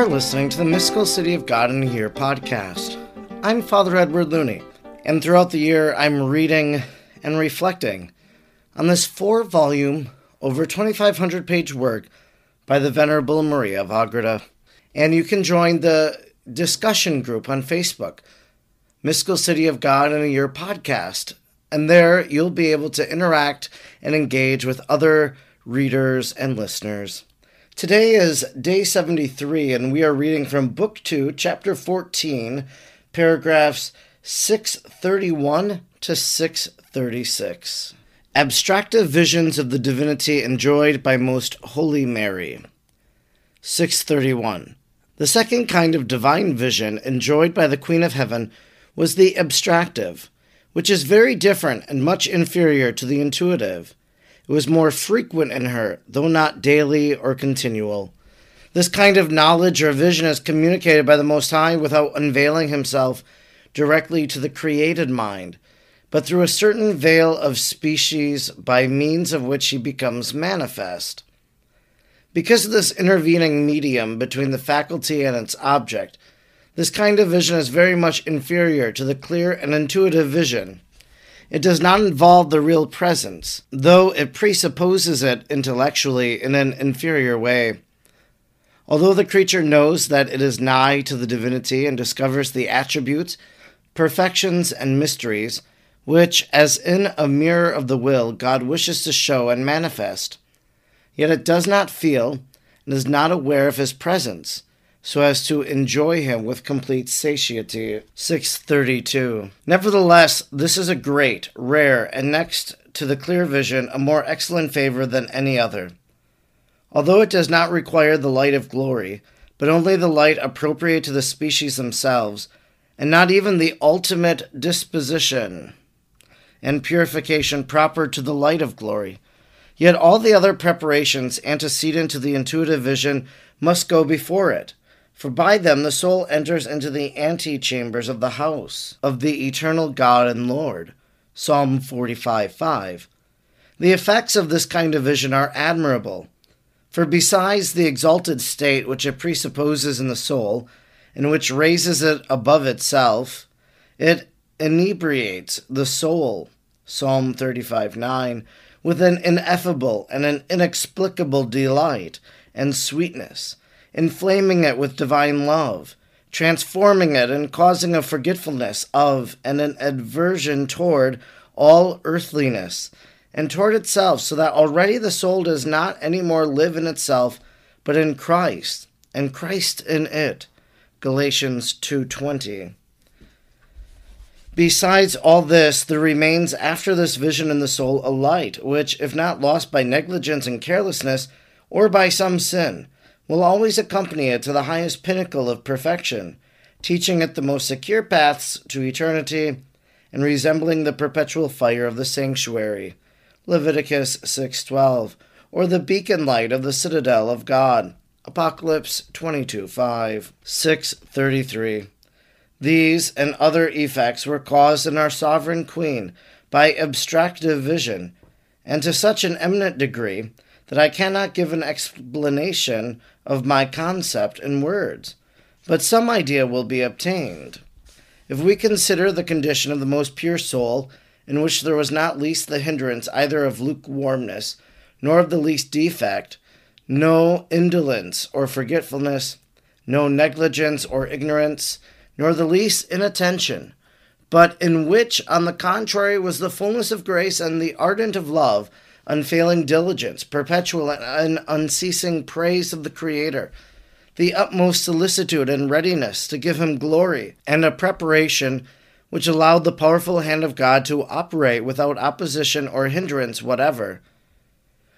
are listening to the Mystical City of God in a Year podcast. I'm Father Edward Looney, and throughout the year I'm reading and reflecting on this four volume, over 2,500 page work by the Venerable Maria of Agreda. And you can join the discussion group on Facebook, Mystical City of God in a Year podcast. And there you'll be able to interact and engage with other readers and listeners. Today is day 73, and we are reading from Book 2, Chapter 14, paragraphs 631 to 636. Abstractive visions of the divinity enjoyed by Most Holy Mary. 631. The second kind of divine vision enjoyed by the Queen of Heaven was the abstractive, which is very different and much inferior to the intuitive. It was more frequent in her, though not daily or continual. This kind of knowledge or vision is communicated by the Most High without unveiling himself directly to the created mind, but through a certain veil of species by means of which he becomes manifest. Because of this intervening medium between the faculty and its object, this kind of vision is very much inferior to the clear and intuitive vision. It does not involve the real presence, though it presupposes it intellectually in an inferior way. Although the creature knows that it is nigh to the divinity and discovers the attributes, perfections, and mysteries, which, as in a mirror of the will, God wishes to show and manifest, yet it does not feel and is not aware of his presence so as to enjoy him with complete satiety. 632. Nevertheless, this is a great, rare, and next to the clear vision, a more excellent favor than any other. Although it does not require the light of glory, but only the light appropriate to the species themselves, and not even the ultimate disposition and purification proper to the light of glory, yet all the other preparations antecedent to the intuitive vision must go before it for by them the soul enters into the antechambers of the house of the eternal God and Lord. Psalm 45 5. The effects of this kind of vision are admirable. For besides the exalted state which it presupposes in the soul, and which raises it above itself, it inebriates the soul, Psalm 35 9, with an ineffable and an inexplicable delight and sweetness inflaming it with divine love, transforming it and causing a forgetfulness of and an aversion toward all earthliness and toward itself, so that already the soul does not any more live in itself, but in Christ, and Christ in it. Galatians 2:20. Besides all this, there remains after this vision in the soul a light, which, if not lost by negligence and carelessness, or by some sin, will always accompany it to the highest pinnacle of perfection, teaching it the most secure paths to eternity and resembling the perpetual fire of the sanctuary. Leviticus 6:12 or the beacon light of the citadel of God. Apocalypse 22:5. 633. These and other effects were caused in our sovereign queen by abstractive vision, and to such an eminent degree that I cannot give an explanation of my concept in words, but some idea will be obtained. If we consider the condition of the most pure soul, in which there was not least the hindrance either of lukewarmness, nor of the least defect, no indolence or forgetfulness, no negligence or ignorance, nor the least inattention, but in which, on the contrary, was the fullness of grace and the ardent of love, unfailing diligence, perpetual and unceasing praise of the Creator, the utmost solicitude and readiness to give Him glory, and a preparation which allowed the powerful hand of God to operate without opposition or hindrance whatever.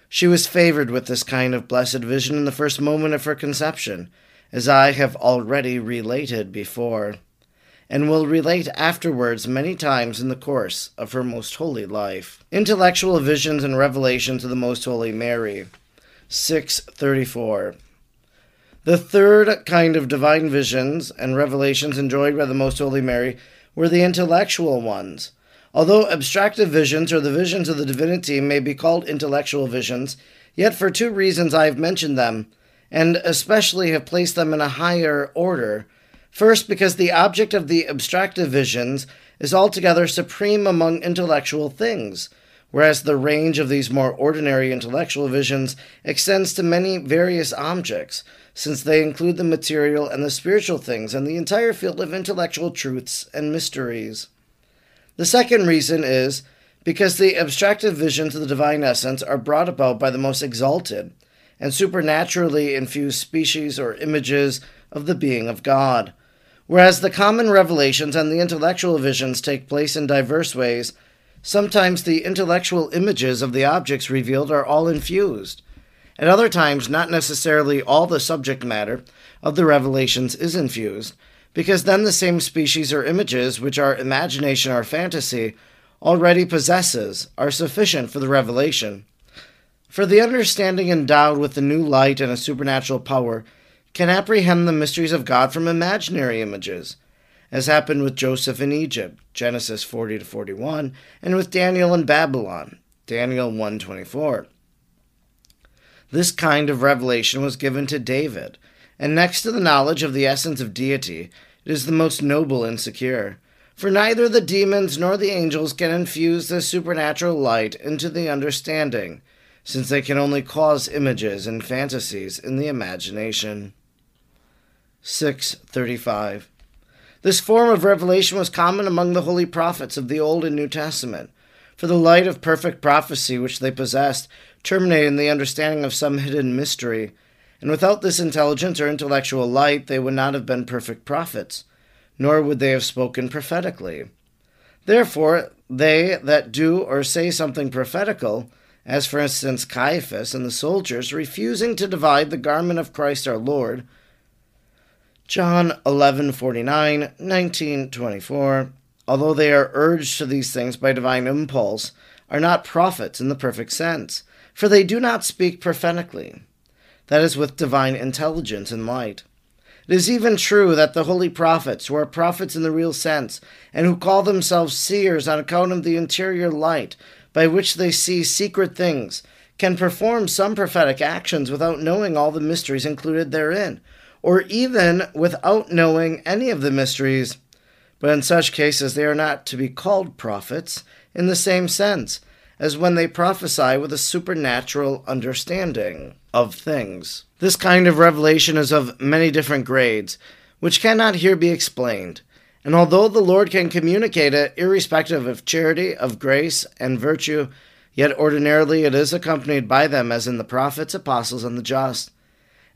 She was favored with this kind of blessed vision in the first moment of her conception, as I have already related before and will relate afterwards many times in the course of her most holy life. Intellectual visions and revelations of the Most Holy Mary. 634. The third kind of divine visions and revelations enjoyed by the Most Holy Mary were the intellectual ones. Although abstractive visions or the visions of the divinity may be called intellectual visions, yet for two reasons I have mentioned them, and especially have placed them in a higher order. First, because the object of the abstractive visions is altogether supreme among intellectual things, whereas the range of these more ordinary intellectual visions extends to many various objects, since they include the material and the spiritual things and the entire field of intellectual truths and mysteries. The second reason is because the abstractive visions of the divine essence are brought about by the most exalted and supernaturally infused species or images of the being of God Whereas the common revelations and the intellectual visions take place in diverse ways, sometimes the intellectual images of the objects revealed are all infused. At other times, not necessarily all the subject matter of the revelations is infused, because then the same species or images, which our imagination or fantasy, already possesses, are sufficient for the revelation. For the understanding endowed with the new light and a supernatural power can apprehend the mysteries of God from imaginary images, as happened with Joseph in Egypt, Genesis 40 to 41, and with Daniel in Babylon, Daniel 124. This kind of revelation was given to David, and next to the knowledge of the essence of deity, it is the most noble and secure. For neither the demons nor the angels can infuse this supernatural light into the understanding, since they can only cause images and fantasies in the imagination. 6:35. This form of revelation was common among the holy prophets of the Old and New Testament, for the light of perfect prophecy which they possessed terminated in the understanding of some hidden mystery, and without this intelligence or intellectual light they would not have been perfect prophets, nor would they have spoken prophetically. Therefore, they that do or say something prophetical, as for instance Caiaphas and the soldiers refusing to divide the garment of Christ our Lord, John 11:49, 19:24, although they are urged to these things by divine impulse, are not prophets in the perfect sense, for they do not speak prophetically. That is with divine intelligence and light. It is even true that the holy prophets, who are prophets in the real sense, and who call themselves seers on account of the interior light by which they see secret things, can perform some prophetic actions without knowing all the mysteries included therein, or even without knowing any of the mysteries. But in such cases, they are not to be called prophets in the same sense as when they prophesy with a supernatural understanding of things. This kind of revelation is of many different grades, which cannot here be explained. And although the Lord can communicate it irrespective of charity, of grace, and virtue, yet ordinarily it is accompanied by them, as in the prophets, apostles, and the just.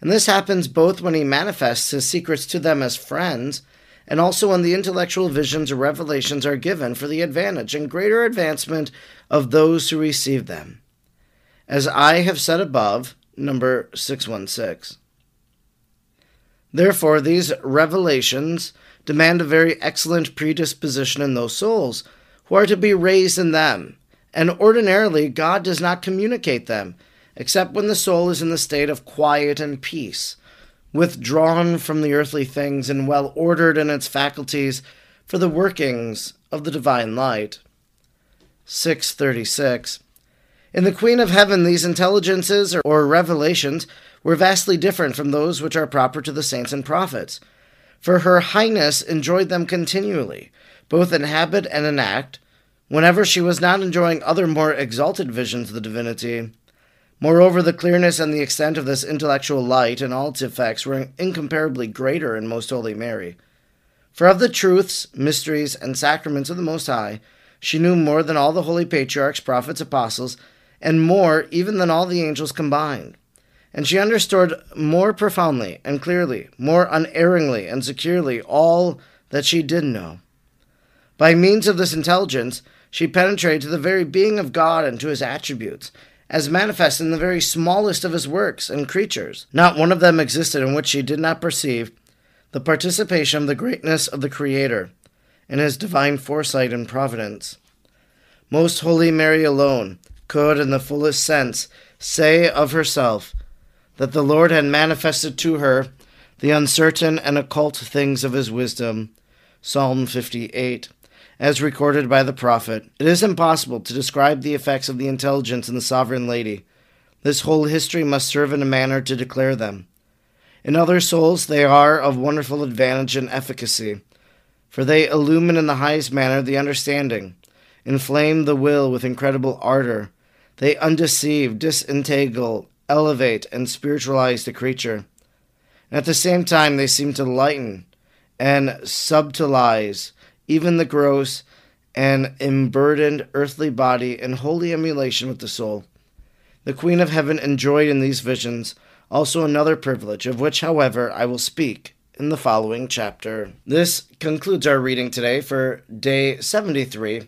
And this happens both when he manifests his secrets to them as friends, and also when the intellectual visions or revelations are given for the advantage and greater advancement of those who receive them. As I have said above, number 616. Therefore, these revelations demand a very excellent predisposition in those souls who are to be raised in them, and ordinarily God does not communicate them except when the soul is in the state of quiet and peace, withdrawn from the earthly things and well ordered in its faculties for the workings of the divine light. 636. In the Queen of Heaven, these intelligences or revelations were vastly different from those which are proper to the saints and prophets, for her Highness enjoyed them continually, both in habit and in act, whenever she was not enjoying other more exalted visions of the divinity. Moreover, the clearness and the extent of this intellectual light and all its effects were incomparably greater in Most Holy Mary. For of the truths, mysteries, and sacraments of the Most High, she knew more than all the holy patriarchs, prophets, apostles, and more even than all the angels combined. And she understood more profoundly and clearly, more unerringly and securely all that she did know. By means of this intelligence, she penetrated to the very being of God and to his attributes, as manifest in the very smallest of his works and creatures. Not one of them existed in which she did not perceive the participation of the greatness of the Creator in his divine foresight and providence. Most Holy Mary alone could, in the fullest sense, say of herself that the Lord had manifested to her the uncertain and occult things of his wisdom. Psalm 58 as recorded by the prophet. It is impossible to describe the effects of the intelligence in the sovereign lady. This whole history must serve in a manner to declare them. In other souls, they are of wonderful advantage and efficacy, for they illumine in the highest manner the understanding, inflame the will with incredible ardor. They undeceive, disentangle, elevate, and spiritualize the creature. And at the same time, they seem to lighten and subtilize even the gross and emburdened earthly body in holy emulation with the soul. The Queen of Heaven enjoyed in these visions also another privilege, of which, however, I will speak in the following chapter. This concludes our reading today for day 73,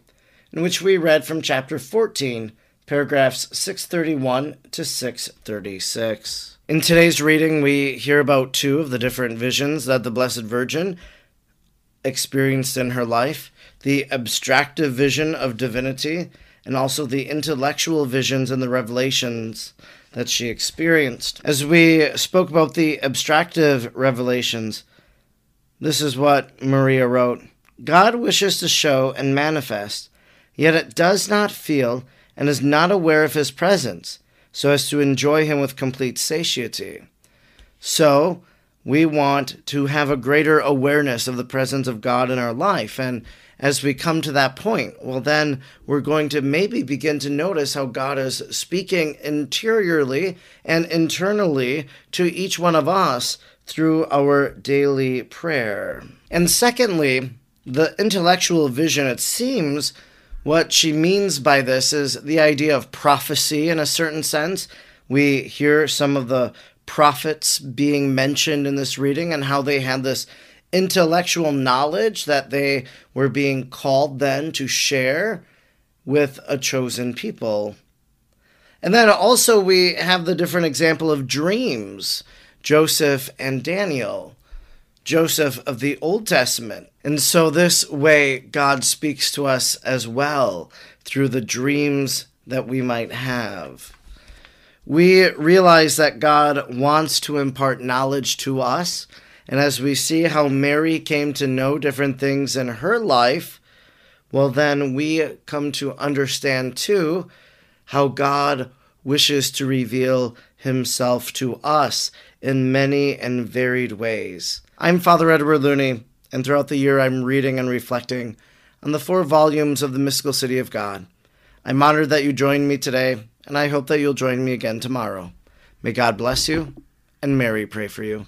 in which we read from chapter 14, paragraphs 631 to 636. In today's reading, we hear about two of the different visions that the Blessed Virgin experienced in her life the abstractive vision of divinity and also the intellectual visions and the revelations that she experienced. As we spoke about the abstractive revelations, this is what Maria wrote God wishes to show and manifest, yet it does not feel and is not aware of his presence, so as to enjoy him with complete satiety. So, we want to have a greater awareness of the presence of God in our life. And as we come to that point, well, then we're going to maybe begin to notice how God is speaking interiorly and internally to each one of us through our daily prayer. And secondly, the intellectual vision, it seems what she means by this is the idea of prophecy in a certain sense. We hear some of the prophets being mentioned in this reading and how they had this intellectual knowledge that they were being called then to share with a chosen people. And then also we have the different example of dreams, Joseph and Daniel. Joseph of the Old Testament. And so, this way, God speaks to us as well through the dreams that we might have we realize that God wants to impart knowledge to us. And as we see how Mary came to know different things in her life, well, then we come to understand too how God wishes to reveal himself to us in many and varied ways. I'm Father Edward Looney, and throughout the year I'm reading and reflecting on the four volumes of the Mystical City of God. I'm honored that you joined me today and I hope that you'll join me again tomorrow. May God bless you, and Mary pray for you.